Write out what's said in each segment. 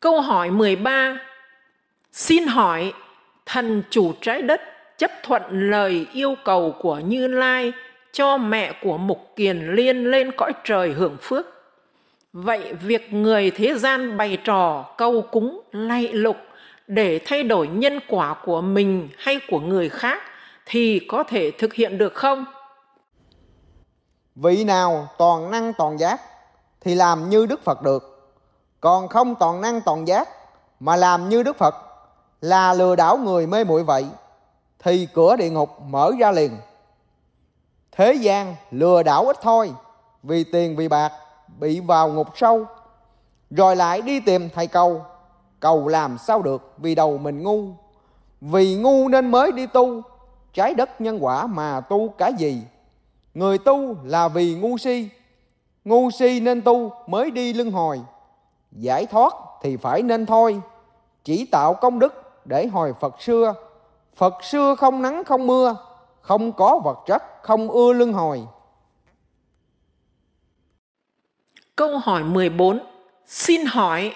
Câu hỏi 13 Xin hỏi, thần chủ trái đất chấp thuận lời yêu cầu của Như Lai cho mẹ của Mục Kiền Liên lên cõi trời hưởng phước. Vậy việc người thế gian bày trò câu cúng lạy lục để thay đổi nhân quả của mình hay của người khác thì có thể thực hiện được không? Vị nào toàn năng toàn giác thì làm như Đức Phật được. Còn không toàn năng toàn giác, mà làm như Đức Phật, là lừa đảo người mê muội vậy, thì cửa địa ngục mở ra liền. Thế gian lừa đảo ít thôi, vì tiền vì bạc bị vào ngục sâu. Rồi lại đi tìm thầy cầu cầu làm sao được vì đầu mình ngu. Vì ngu nên mới đi tu, trái đất nhân quả mà tu cả gì? Người tu là vì ngu si ngu si nên tu mới đi lưng hồi giải thoát thì phải nên thôi. Chỉ tạo công đức để hồi phật xưa. Phật xưa không nắng, không mưa. Không có vật chất, không ưa lưng hồi. Câu hỏi 14 Xin hỏi,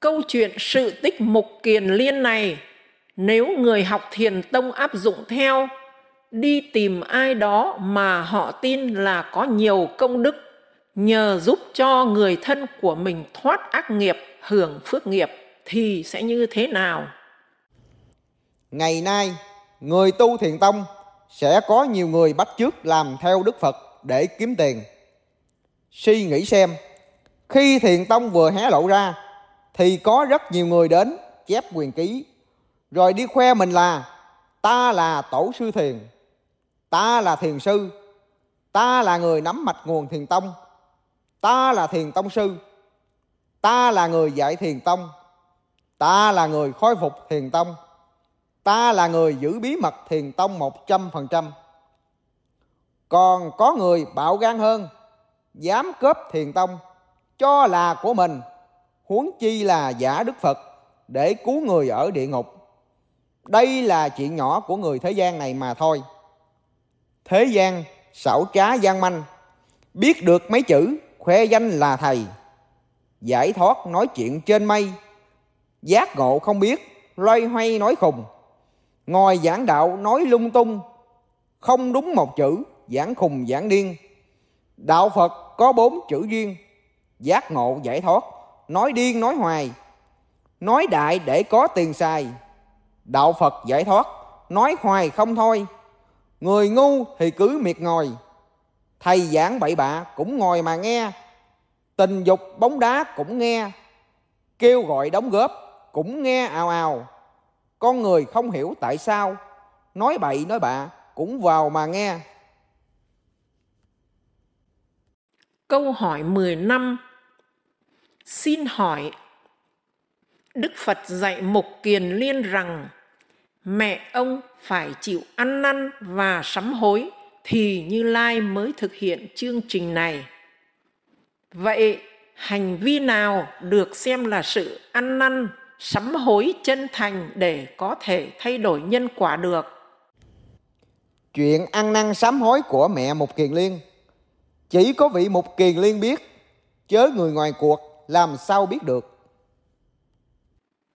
câu chuyện sự tích mục kiền liên này, nếu người học thiền tông áp dụng theo, đi tìm ai đó mà họ tin là có nhiều công đức nhờ giúp cho người thân của mình thoát ác nghiệp, hưởng phước nghiệp thì sẽ như thế nào? Ngày nay, người tu thiền tông sẽ có nhiều người bắt chước làm theo đức phật để kiếm tiền. Suy nghĩ xem, khi thiền tông vừa hé lộ ra, thì có rất nhiều người đến chép quyền ký. Rồi đi khoe mình là, ta là tổ sư thiền, ta là thiền sư, ta là người nắm mạch nguồn thiền tông ta là thiền tông sư. Ta là người dạy thiền tông. Ta là người khôi phục thiền tông. Ta là người giữ bí mật thiền tông một trăm phần trăm. Còn có người bạo gan hơn, dám cướp thiền tông, cho là của mình, huống chi là giả đức phật, để cứu người ở địa ngục. Đây là chuyện nhỏ của người thế gian này mà thôi. Thế gian xảo trá gian manh, biết được mấy chữ khoe danh là thầy. Giải thoát nói chuyện trên mây. Giác ngộ không biết, loay hoay nói khùng. Ngồi giảng đạo nói lung tung. Không đúng một chữ, giảng khùng giảng điên. Đạo phật có bốn chữ duyên. Giác ngộ giải thoát, nói điên nói hoài. Nói đại để có tiền xài. Đạo phật giải thoát, nói hoài không thôi. Người ngu thì cứ miệt ngồi thầy giảng bậy bạ cũng ngồi mà nghe. Tình dục bóng đá cũng nghe. Kêu gọi đóng góp cũng nghe ào ào. Con người không hiểu tại sao. Nói bậy nói bạ cũng vào mà nghe. Câu hỏi 15 Xin hỏi, Đức Phật dạy Mục Kiền Liên rằng, mẹ ông phải chịu ăn năn và sám hối thì Như Lai mới thực hiện chương trình này. Vậy hành vi nào được xem là sự ăn năn, sám hối chân thành để có thể thay đổi nhân quả được? Chuyện ăn năn sám hối của mẹ Mục Kiền Liên chỉ có vị Mục Kiền Liên biết, chớ người ngoài cuộc làm sao biết được